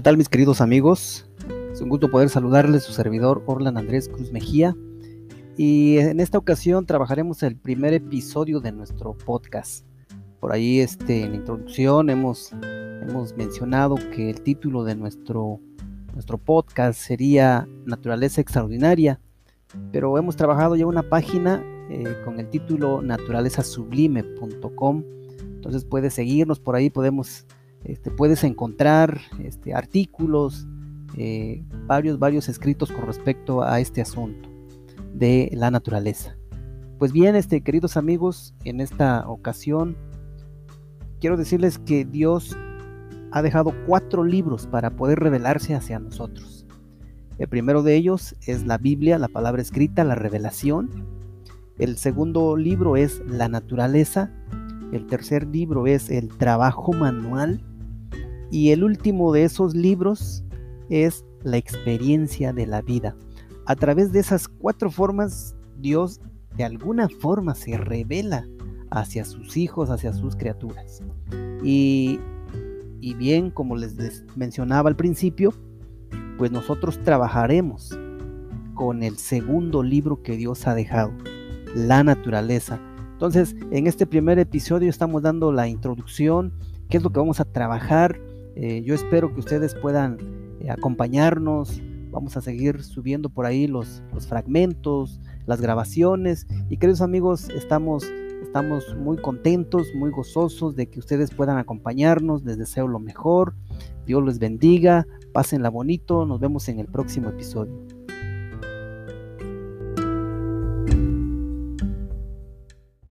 ¿Qué tal mis queridos amigos? Es un gusto poder saludarles su servidor Orlan Andrés Cruz Mejía y en esta ocasión trabajaremos el primer episodio de nuestro podcast. Por ahí este, en la introducción hemos, hemos mencionado que el título de nuestro, nuestro podcast sería Naturaleza Extraordinaria, pero hemos trabajado ya una página eh, con el título naturalezasublime.com, entonces puedes seguirnos por ahí, podemos este, puedes encontrar este, artículos, eh, varios, varios escritos con respecto a este asunto de la naturaleza. Pues bien, este, queridos amigos, en esta ocasión quiero decirles que Dios ha dejado cuatro libros para poder revelarse hacia nosotros. El primero de ellos es la Biblia, la palabra escrita, la revelación. El segundo libro es la naturaleza. El tercer libro es el trabajo manual. Y el último de esos libros es la experiencia de la vida. A través de esas cuatro formas, Dios de alguna forma se revela hacia sus hijos, hacia sus criaturas. Y, y bien, como les, les mencionaba al principio, pues nosotros trabajaremos con el segundo libro que Dios ha dejado, la naturaleza. Entonces, en este primer episodio estamos dando la introducción, qué es lo que vamos a trabajar, eh, yo espero que ustedes puedan eh, acompañarnos. Vamos a seguir subiendo por ahí los, fragmentos, las grabaciones. Y queridos amigos, estamos, estamos muy contentos, muy gozosos de que ustedes puedan acompañarnos. Les deseo lo mejor. Dios les bendiga. Pásenla bonito. Nos vemos en el próximo episodio.